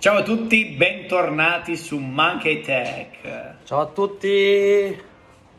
Ciao a tutti, bentornati su Monkey Tech. Ciao a tutti,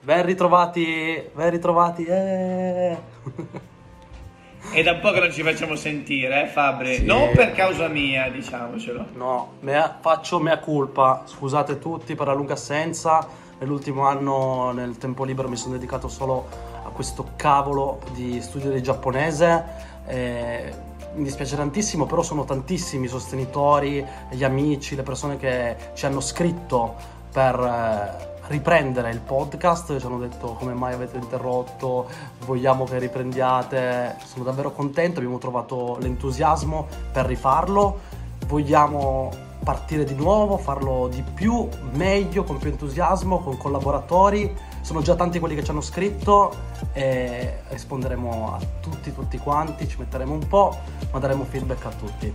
ben ritrovati, ben ritrovati. Eh. È da un po' che non ci facciamo sentire, eh Fabri? Sì. Non per causa mia, diciamocelo. No, mea- faccio mea culpa, scusate tutti per la lunga assenza. Nell'ultimo anno, nel tempo libero, mi sono dedicato solo a questo cavolo di studio di giapponese. Eh, mi dispiace tantissimo, però sono tantissimi i sostenitori, gli amici, le persone che ci hanno scritto per eh, riprendere il podcast, ci hanno detto come mai avete interrotto, vogliamo che riprendiate. Sono davvero contento, abbiamo trovato l'entusiasmo per rifarlo, vogliamo partire di nuovo, farlo di più, meglio, con più entusiasmo, con collaboratori. Sono già tanti quelli che ci hanno scritto e risponderemo a tutti, tutti quanti, ci metteremo un po', ma daremo feedback a tutti.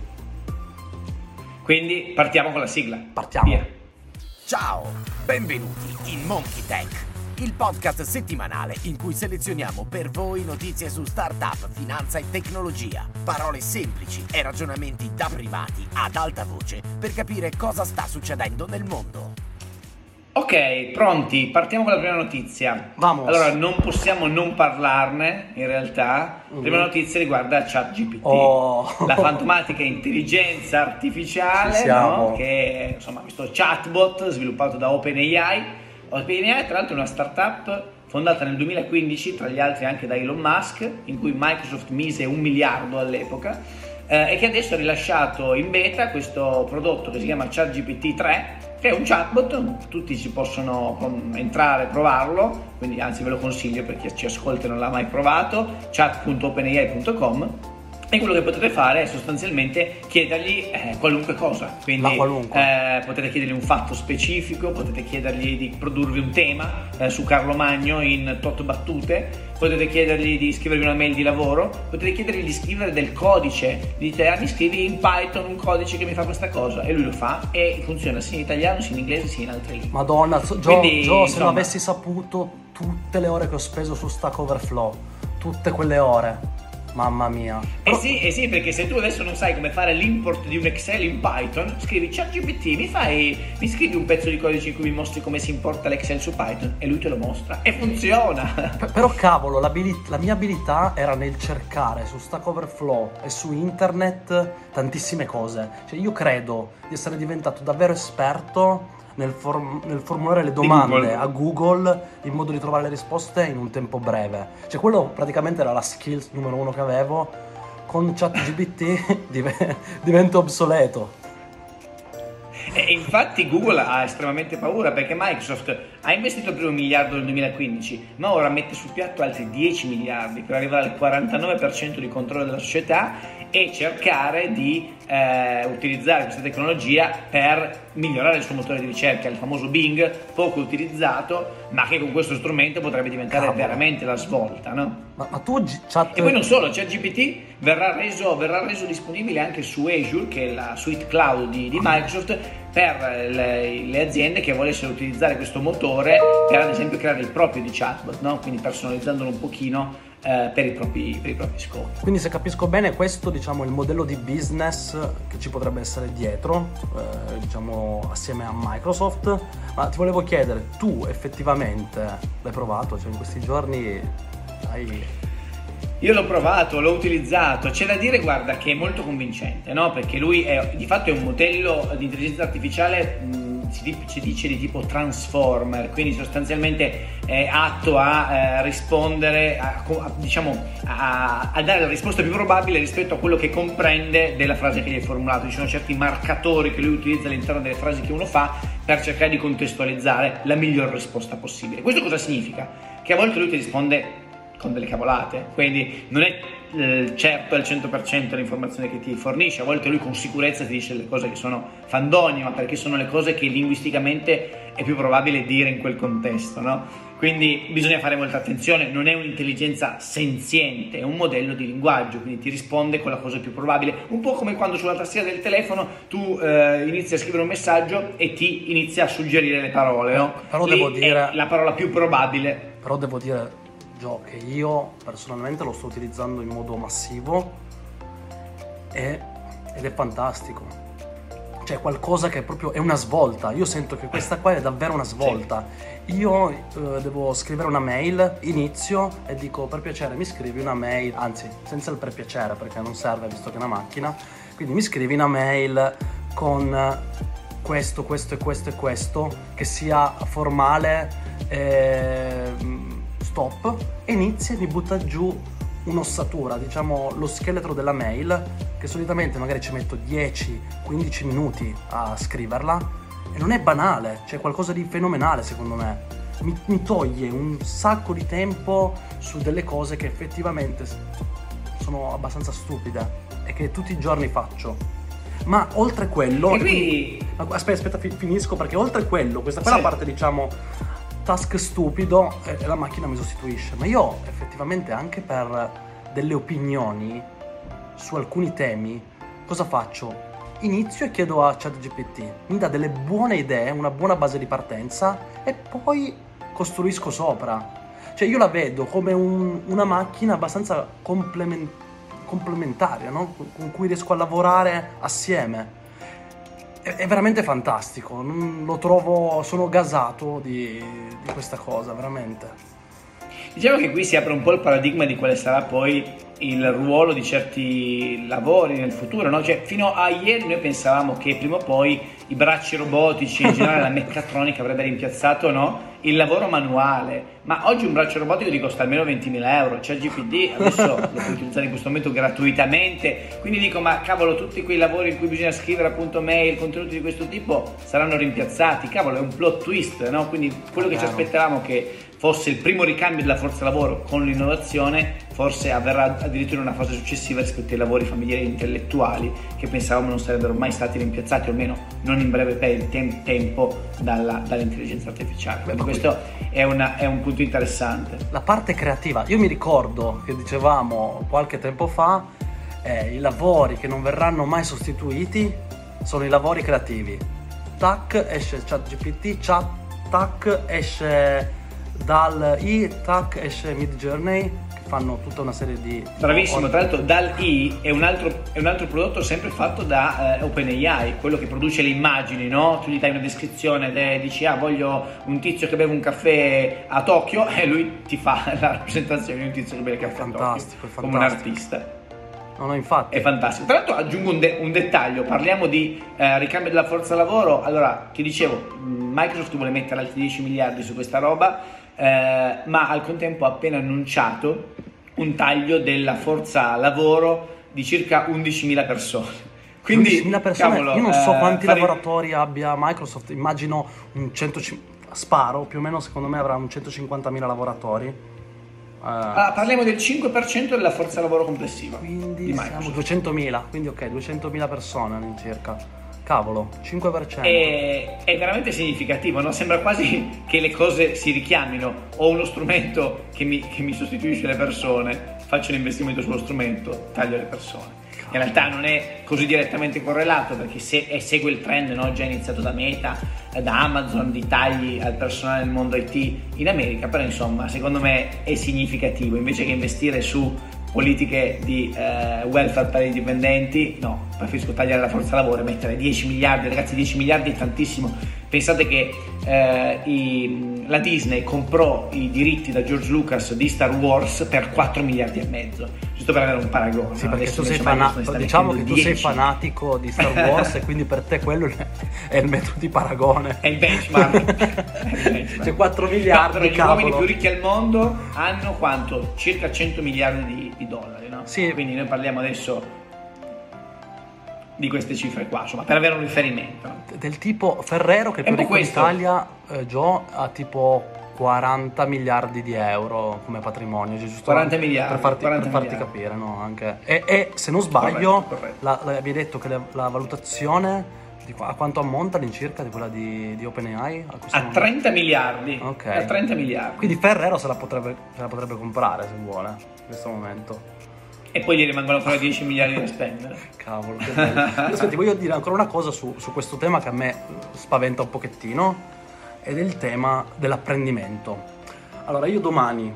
Quindi partiamo con la sigla. Partiamo. Via. Ciao, benvenuti in Monkey Tech, il podcast settimanale in cui selezioniamo per voi notizie su startup, finanza e tecnologia, parole semplici e ragionamenti da privati ad alta voce per capire cosa sta succedendo nel mondo. Ok, pronti, partiamo con la prima notizia. Vamos. Allora, non possiamo non parlarne, in realtà. La prima Mhm. notizia riguarda ChatGPT, Oh. la fantomatica intelligenza artificiale, no? che è insomma questo chatbot sviluppato da OpenAI. OpenAI, tra l'altro, è una startup fondata nel 2015, tra gli altri anche da Elon Musk, in cui Microsoft mise un miliardo all'epoca, eh, e che adesso ha rilasciato in beta questo prodotto che si chiama ChatGPT 3, che è un chatbot, tutti ci possono entrare e provarlo, quindi anzi ve lo consiglio per chi ci ascolta e non l'ha mai provato, chat.openai.com e quello che potete fare è sostanzialmente chiedergli eh, qualunque cosa, quindi Ma qualunque. eh, potete chiedergli un fatto specifico, potete chiedergli di produrvi un tema eh, su Carlo Magno in tot battute, potete chiedergli di scrivervi una mail di lavoro, potete chiedergli di scrivere del codice, dite ah, mi scrivi in Python un codice che mi fa questa cosa e lui lo fa e funziona sia in italiano sia in inglese sia in altre lingue. Madonna, Gio, Quindi, Gio, se insomma- lo avessi saputo tutte le ore che ho speso su Stack Overflow, tutte quelle ore, mamma mia. Eh sì, eh sì, perché se tu adesso non sai come fare l'import di un Excel in Python, scrivi ChatGPT, mi fai, mi scrivi un pezzo di codice in cui mi mostri come si importa l'Excel su Python e lui te lo mostra e funziona. P- Però cavolo, la mia abilità era nel cercare su Stack Overflow e su internet tantissime cose. Cioè io credo di essere diventato davvero esperto nel, form- nel formulare le domande Google. a Google in modo di trovare le risposte in un tempo breve. Cioè quello praticamente era la skills numero uno che avevo. Con ChatGPT div- divento obsoleto. E infatti Google ha estremamente paura perché Microsoft ha investito il primo miliardo nel 2015, ma ora mette sul piatto altri 10 miliardi per arrivare al 49% di controllo della società e cercare di eh, utilizzare questa tecnologia per migliorare il suo motore di ricerca, il famoso Bing, poco utilizzato, ma che con questo strumento potrebbe diventare Cavolo. veramente la svolta, no? Ma, ma tu chat... E poi non solo, ChatGPT verrà reso, verrà reso disponibile anche su Azure, che è la suite cloud di, di Microsoft, per le, le aziende che volessero utilizzare questo motore per ad esempio creare il proprio di chatbot, no? quindi personalizzandolo un pochino eh, per, i propri, per i propri scopi. Quindi se capisco bene questo diciamo è il modello di business che ci potrebbe essere dietro, eh, diciamo assieme a Microsoft, ma ti volevo chiedere, tu effettivamente l'hai provato, cioè in questi giorni hai... Io l'ho provato, l'ho utilizzato, c'è da dire guarda che è molto convincente, no? perché lui è, di fatto è un modello di intelligenza artificiale, mh, si, si dice di tipo transformer, quindi sostanzialmente è atto a eh, rispondere, a, a- diciamo, a, a dare la risposta più probabile rispetto a quello che comprende della frase che gli hai formulato. Ci sono certi marcatori che lui utilizza all'interno delle frasi che uno fa per cercare di contestualizzare la miglior risposta possibile. Questo cosa significa? Che a volte lui ti risponde con delle cavolate, quindi non è eh, certo al 100% l'informazione che ti fornisce, a volte lui con sicurezza ti dice le cose che sono fandonie, ma perché sono le cose che linguisticamente è più probabile dire in quel contesto, no? Quindi bisogna fare molta attenzione, non è un'intelligenza senziente, è un modello di linguaggio, quindi ti risponde con la cosa più probabile, un po' come quando sulla tastiera del telefono tu eh, inizi a scrivere un messaggio e ti inizia a suggerire le parole, no? Però Lì devo dire- la parola più probabile Però devo dire, Gio, che io personalmente lo sto utilizzando in modo massivo e- ed è fantastico. cioè qualcosa che è proprio è una svolta. Io sento che questa qua è davvero una svolta. Io eh, devo scrivere una mail, inizio e dico per piacere mi scrivi una mail, anzi senza il per piacere perché non serve visto che è una macchina. Quindi mi scrivi una mail con questo, questo e questo e questo, che sia formale, eh, stop, e inizia mi butta giù un'ossatura, diciamo lo scheletro della mail, che solitamente magari ci metto 10-15 minuti a scriverla, e non è banale, c'è qualcosa di fenomenale secondo me. Mi, mi, toglie un sacco di tempo su delle cose che effettivamente sono abbastanza stupide e che tutti i giorni faccio. Ma oltre quello... E qui... Aspetta, aspetta, finisco perché oltre quello, questa qua è la parte diciamo task stupido e la macchina mi sostituisce. Ma io effettivamente anche per delle opinioni su alcuni temi, cosa faccio? Inizio e chiedo a ChatGPT, mi dà delle buone idee, una buona base di partenza e poi costruisco sopra. Cioè io la vedo come un, una macchina abbastanza complement- complementaria, no? con cui riesco a lavorare assieme è, veramente fantastico. Lo trovo, sono gasato di, di questa cosa, veramente. Diciamo che qui si apre un po' il paradigma di quale sarà poi il ruolo di certi lavori nel futuro, no? Cioè, fino a ieri noi pensavamo che prima o poi i bracci robotici, in generale la meccatronica avrebbe rimpiazzato no? Il lavoro manuale, ma oggi un braccio robotico ti costa almeno 20.000 euro, c'è il GPD, adesso lo puoi utilizzare in questo momento gratuitamente, quindi dico ma cavolo tutti quei lavori in cui bisogna scrivere appunto mail, contenuti di questo tipo saranno rimpiazzati, cavolo è un plot twist, no? quindi quello che ci aspettavamo che fosse il primo ricambio della forza lavoro con l'innovazione, forse avverrà addirittura in una fase successiva rispetto ai lavori familiari e intellettuali che pensavamo non sarebbero mai stati rimpiazzati, o almeno non in breve tempo dalla, dall'intelligenza artificiale. Beh, questo è, una, è un punto interessante. La parte creativa, io mi ricordo che dicevamo qualche tempo fa, eh, i lavori che non verranno mai sostituiti sono i lavori creativi. Tac esce ChatGPT, chat, tac esce dal i tac esce Mid Journey che fanno tutta una serie di bravissimo tra l'altro dal i è un altro, è un altro prodotto sempre fatto da eh, OpenAI quello che produce le immagini no? tu gli dai una descrizione e dici ah voglio un tizio che beve un caffè a Tokyo e lui ti fa la rappresentazione di un tizio che beve il caffè a Tokyo fantastico. come un artista No, no, infatti. È fantastico. Tra l'altro aggiungo un, de- un dettaglio, parliamo di eh, ricambio della forza lavoro. Allora, ti dicevo, Microsoft vuole mettere altri 10 miliardi su questa roba eh, ma al contempo ha appena annunciato un taglio della forza lavoro di circa 11.000 persone. Quindi, 11.000 persone, cavolo, io non so eh, quanti fare... lavoratori abbia Microsoft, immagino un 150, sparo, più o meno secondo me avrà un 150.000 lavoratori. Uh, ah, parliamo del 5% della forza lavoro complessiva. Quindi siamo 200.000, quindi ok, 200.000 persone all'incirca. Cavolo, 5%. È, è veramente significativo, no? Sembra quasi che le cose si richiamino. Ho uno strumento che mi, che mi sostituisce le persone, faccio un investimento sullo strumento, taglio le persone. In realtà non è così direttamente correlato perché se, segue il trend no? già iniziato da Meta, da Amazon di tagli al personale del mondo IT in America, però insomma secondo me è significativo invece che investire su politiche di eh, welfare per i dipendenti, no, preferisco tagliare la forza lavoro e mettere 10 miliardi, ragazzi 10 miliardi è tantissimo, pensate che eh, i, la Disney comprò i diritti da George Lucas di Star Wars per 4 miliardi e mezzo, giusto per avere un paragone. Sì, perché tu sei fanatico, diciamo che 10. tu sei fanatico di Star Wars e quindi per te quello è il metodo di paragone. È il benchmark. C'è 4 miliardi. No, gli uomini più ricchi al mondo hanno quanto? Circa 100 miliardi di, di dollari, no? Sì. Quindi noi parliamo adesso di queste cifre qua, insomma, per avere un riferimento. Del tipo Ferrero che per l'Italia, eh, Joe, ha tipo 40 miliardi di euro come patrimonio, giusto? 40 miliardi. Per farti, 40 per farti capire, no? Anche. E, e, se non sbaglio, corretto, corretto. La, la, abbiamo detto che la, la valutazione di, a quanto ammonta all'incirca di quella di, di OpenAI? A, a 30 miliardi. Ok. A 30 miliardi. Quindi Ferrero se la potrebbe, se la potrebbe comprare se vuole in questo momento e poi gli rimangono ancora 10 miliardi da spendere. Cavolo, che bello. Senti, voglio dire ancora una cosa su, su, questo tema che a me spaventa un pochettino, ed è il tema dell'apprendimento. Allora, io domani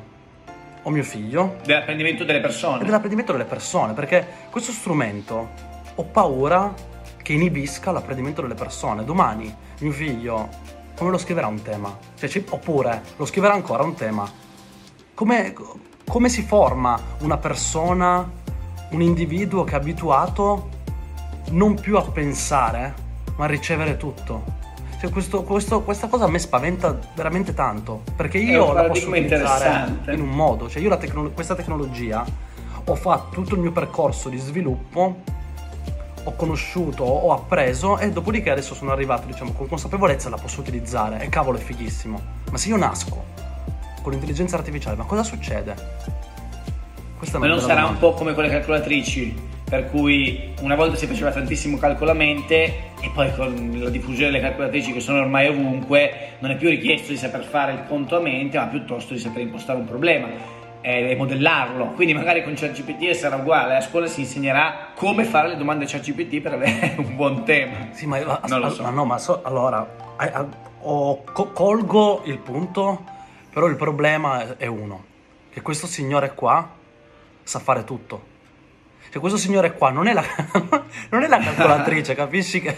ho mio figlio. Dell'apprendimento delle persone. Dell'apprendimento delle persone, perché questo strumento ho paura che inibisca l'apprendimento delle persone. Domani mio figlio come lo scriverà un tema? Cioè, oppure lo scriverà ancora un tema? Come, come si forma una persona, un individuo che è abituato non più a pensare, ma a ricevere tutto? Cioè, questo, questo, questa cosa a me spaventa veramente tanto. Perché io la posso utilizzare in un modo. Cioè, io tecno- questa tecnologia ho fatto tutto il mio percorso di sviluppo, ho conosciuto, ho appreso e dopodiché adesso sono arrivato, diciamo, con consapevolezza la posso utilizzare. E cavolo, è fighissimo. Ma se io nasco con l'intelligenza artificiale, ma cosa succede? Questa ma non sarà domanda. un po' come con le calcolatrici per cui una volta si faceva tantissimo calcolo a mente e poi con la diffusione delle calcolatrici che sono ormai ovunque non è più richiesto di saper fare il conto a mente ma piuttosto di saper impostare un problema e modellarlo quindi magari con ChatGPT sarà uguale a scuola si insegnerà come fare le domande a ChatGPT per avere un buon tema sì ma, non lo so. ma no ma so, allora ho, colgo il punto però il problema è uno che questo signore qua sa fare tutto cioè, questo signore qua non è la, non è la calcolatrice, capisci? Che,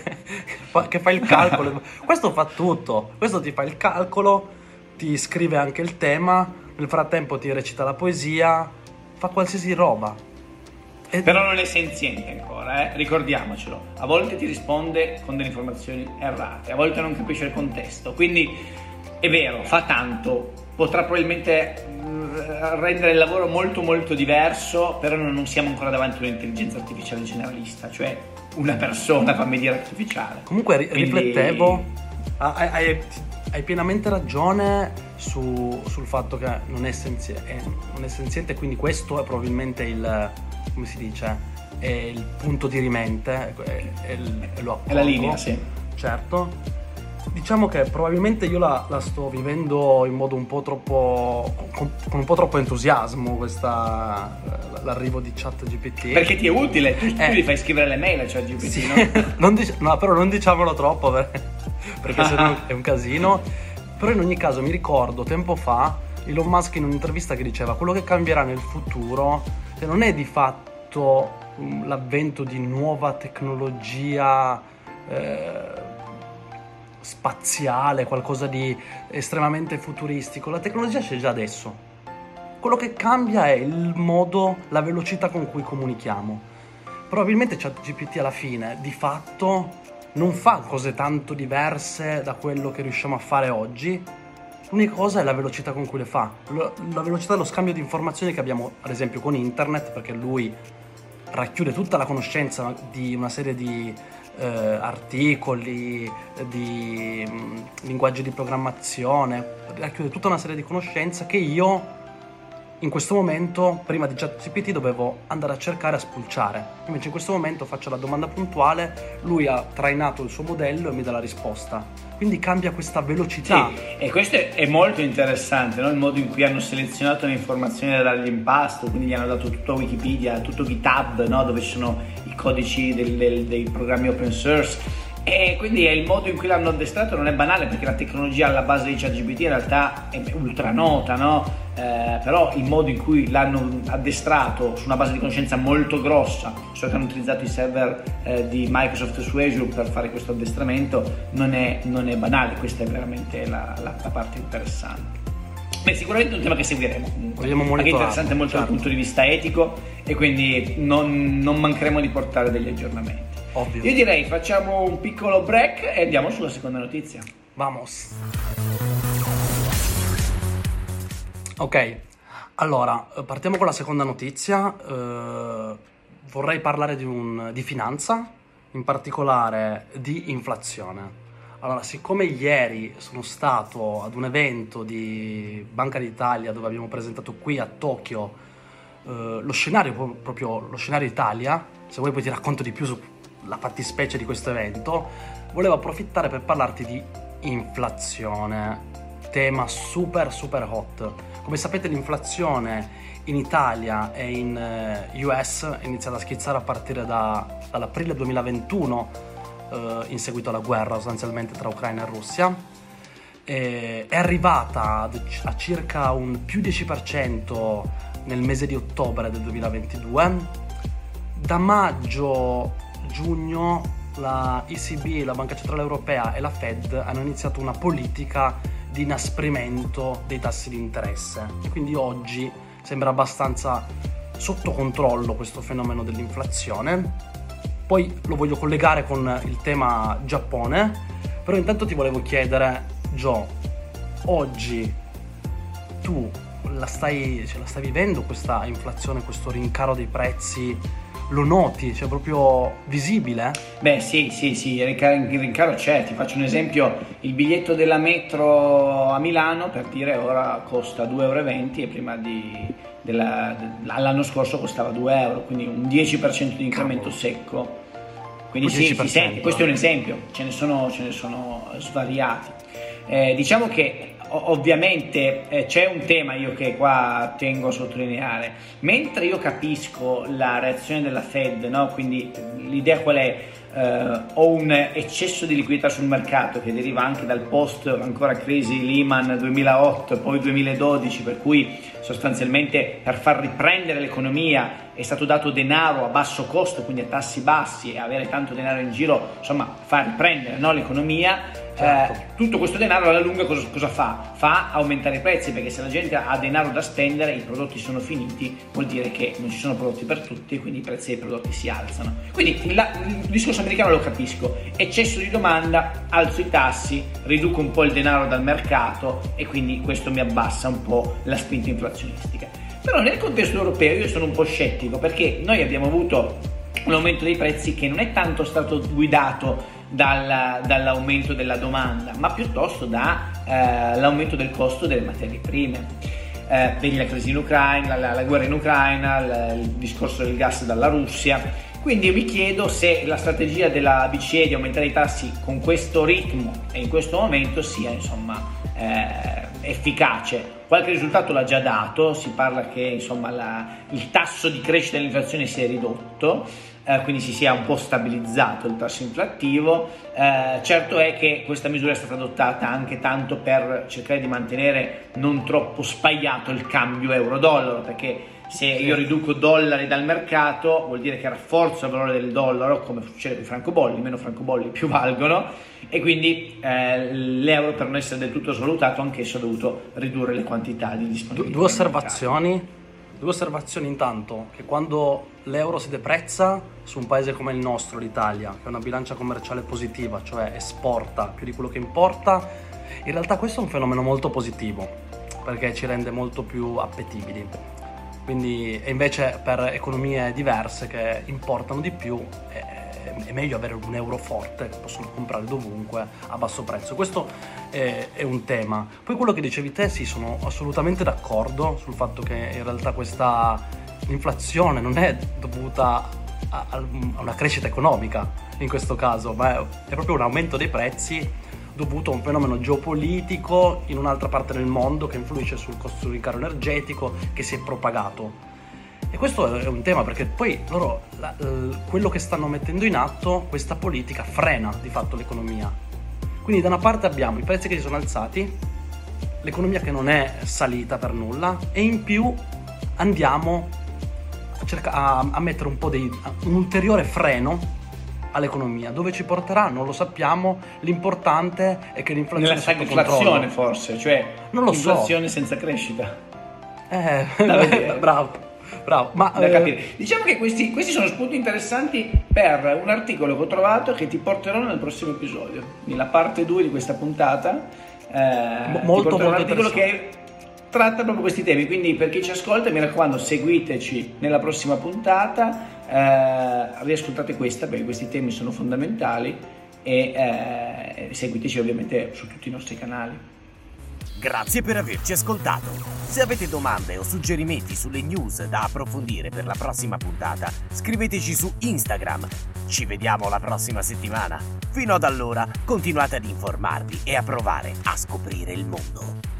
che, fa il calcolo. Questo fa tutto. Questo ti fa il calcolo, ti scrive anche il tema, nel frattempo ti recita la poesia, fa qualsiasi roba. E... Però non è senziente ancora, eh? ricordiamocelo. A volte ti risponde con delle informazioni errate, a volte non capisce il contesto. Quindi è vero, fa tanto, potrà probabilmente mm, rendere il lavoro molto molto diverso, però non siamo ancora davanti a un'intelligenza artificiale generalista, cioè una persona, fammi dire, artificiale. Comunque Quindi... riflettevo, hai, hai, hai, pienamente ragione su, sul fatto che non è, senziente, non è senziente, quindi questo è probabilmente il, come si dice, è il punto di rimente, è, è, è, lo è la linea, sì. Certo Diciamo che probabilmente io la, la, sto vivendo in modo un po' troppo. con, con un po' troppo entusiasmo questa, l'arrivo di ChatGPT. Perché ti è utile, tu, eh. gli fai scrivere le mail a ChatGPT, sì. no? dic- no? però non diciamolo troppo perché, perché sennò è un casino. Però in ogni caso mi ricordo tempo fa Elon Musk in un'intervista che diceva quello che cambierà nel futuro non è di fatto mm, l'avvento di nuova tecnologia. Eh, spaziale, qualcosa di estremamente futuristico. La tecnologia c'è già adesso. Quello che cambia è il modo, la velocità con cui comunichiamo. Probabilmente ChatGPT alla fine, di fatto, non fa cose tanto diverse da quello che riusciamo a fare oggi. L'unica cosa è la velocità con cui le fa. La velocità dello scambio di informazioni che abbiamo, ad esempio, con internet, perché lui racchiude tutta la conoscenza di una serie di eh, articoli, di mh, mm, linguaggi di programmazione, racchiude tutta una serie di conoscenze che io in questo momento, prima di ChatGPT, dovevo andare a cercare a spulciare. Invece in questo momento faccio la domanda puntuale, lui ha trainato il suo modello e mi dà la risposta. Quindi cambia questa velocità. Sì, e questo è molto interessante, no? il modo in cui hanno selezionato le informazioni da dargli in pasto, quindi gli hanno dato tutto Wikipedia, tutto GitHub, no? dove ci sono i codici del, del, dei programmi open source e quindi è il modo in cui l'hanno addestrato non è banale perché la tecnologia alla base di ChatGPT in realtà è ultra nota, no? Eh, però il modo in cui l'hanno addestrato su una base di conoscenza molto grossa, so che hanno utilizzato i server eh, di Microsoft su Azure per fare questo addestramento, non è, non è banale, questa è veramente la, la parte interessante. Beh, sicuramente è un tema che seguiremo comunque. Anche interessante molto certo. dal punto di vista etico e quindi non, non mancheremo di portare degli aggiornamenti. Ovvio. Io direi facciamo un piccolo break e andiamo sulla seconda notizia. Vamos. Ok, allora partiamo con la seconda notizia. Uh, vorrei parlare di, un, di finanza, in particolare di inflazione. Allora, siccome ieri sono stato ad un evento di Banca d'Italia dove abbiamo presentato qui a Tokyo eh, lo scenario, proprio lo scenario Italia, se vuoi poi ti racconto di più sulla fattispecie di questo evento, volevo approfittare per parlarti di inflazione, tema super super hot. Come sapete l'inflazione in Italia e in eh, US è iniziata a schizzare a partire da, dall'aprile 2021 eh, in seguito alla guerra sostanzialmente tra Ucraina e Russia. E è arrivata a circa un più 10% nel mese di ottobre del 2022. Da maggio-giugno la ECB, la Banca Centrale Europea e la Fed hanno iniziato una politica di inasprimento dei tassi di interesse. Quindi oggi sembra abbastanza sotto controllo questo fenomeno dell'inflazione. Poi lo voglio collegare con il tema Giappone, però intanto ti volevo chiedere, Joe, oggi tu la stai, cioè, la stai vivendo questa inflazione, questo rincaro dei prezzi? Lo noti? Cioè proprio visibile? Beh sì, sì, sì, il rincaro, il rincaro c'è, ti faccio un esempio, il biglietto della metro a Milano per dire ora costa 2,20 euro e prima di, della, l'anno scorso costava 2 euro, quindi un 10% di incremento Cavolo. secco. Quindi sì, si sente, questo è un esempio, ce ne sono, ce ne sono svariati. Eh, diciamo che ovviamente eh, c'è un tema io che qua tengo a sottolineare. Mentre io capisco la reazione della Fed, no? quindi l'idea qual è? Eh, ho un eccesso di liquidità sul mercato che deriva anche dal post ancora crisi Lehman 2008 e poi 2012 per cui sostanzialmente per far riprendere l'economia è stato dato denaro a basso costo quindi a tassi bassi e avere tanto denaro in giro insomma far riprendere no, l'economia Certo. Eh, tutto questo denaro alla lunga cosa, cosa, fa? Fa aumentare i prezzi perché se la gente ha denaro da spendere, i prodotti sono finiti, vuol dire che non ci sono prodotti per tutti e quindi i prezzi dei prodotti si alzano. Quindi la, il discorso americano lo capisco, eccesso di domanda, alzo i tassi, riduco un po' il denaro dal mercato e quindi questo mi abbassa un po' la spinta inflazionistica. Però nel contesto europeo io sono un po' scettico perché noi abbiamo avuto un aumento dei prezzi che non è tanto stato guidato dal, dall'aumento della domanda, ma piuttosto dall'aumento eh, del costo delle materie prime. Eh, la crisi in Ucraina, la, la guerra in Ucraina, il, il discorso del gas dalla Russia. Quindi io mi chiedo se la strategia della BCE di aumentare i tassi con questo ritmo e in questo momento sia insomma eh, efficace. Qualche risultato l'ha già dato, si parla che insomma, la, il tasso di crescita dell'inflazione si è ridotto, eh, quindi si sia un po' stabilizzato il tasso inflattivo. Eh, certo è che questa misura è stata adottata anche tanto per cercare di mantenere non troppo spaiato il cambio euro-dollaro, perché se io riduco dollari dal mercato vuol dire che rafforzo il valore del dollaro, come succede con i francobolli, meno francobolli più valgono e quindi eh, l'euro per non essere del tutto svalutato anch'esso ha dovuto ridurre le quantità di disponibilità. Due osservazioni Due osservazioni intanto, che quando l'euro si deprezza su un paese come il nostro, l'Italia, che ha una bilancia commerciale positiva, cioè esporta più di quello che importa, in realtà questo è un fenomeno molto positivo, perché ci rende molto più appetibili. Quindi, e invece per economie diverse che importano di più, eh, è meglio avere un euro forte che possono comprare dovunque a basso prezzo. Questo è, è, un tema. Poi quello che dicevi te, sì, sono assolutamente d'accordo sul fatto che in realtà questa inflazione non è dovuta a, a una crescita economica in questo caso, ma è, è proprio un aumento dei prezzi dovuto a un fenomeno geopolitico in un'altra parte del mondo che influisce sul costo del ricaro energetico che si è propagato. E questo è un tema perché poi loro, la, quello che stanno mettendo in atto, questa politica frena di fatto l'economia. Quindi da una parte abbiamo i prezzi che si sono alzati, l'economia che non è salita per nulla e in più andiamo a, cerca- a, a mettere un dei, un ulteriore freno all'economia. Dove ci porterà non lo sappiamo, l'importante è che l'inflazione Nella stagflazione forse, cioè non lo inflazione so. senza crescita. Eh, bravo. Bravo, ma da eh... capire. Diciamo che questi, questi, sono spunti interessanti per un articolo che ho trovato che ti porterò nel prossimo episodio, nella parte 2 di questa puntata. Eh, molto, molto un articolo che tratta proprio questi temi, quindi per chi ci ascolta mi raccomando seguiteci nella prossima puntata, eh, riascoltate questa perché questi temi sono fondamentali e eh, seguiteci ovviamente su tutti i nostri canali. Grazie per averci ascoltato. Se avete domande o suggerimenti sulle news da approfondire per la prossima puntata, scriveteci su Instagram. Ci vediamo la prossima settimana. Fino ad allora, continuate ad informarvi e a provare a scoprire il mondo.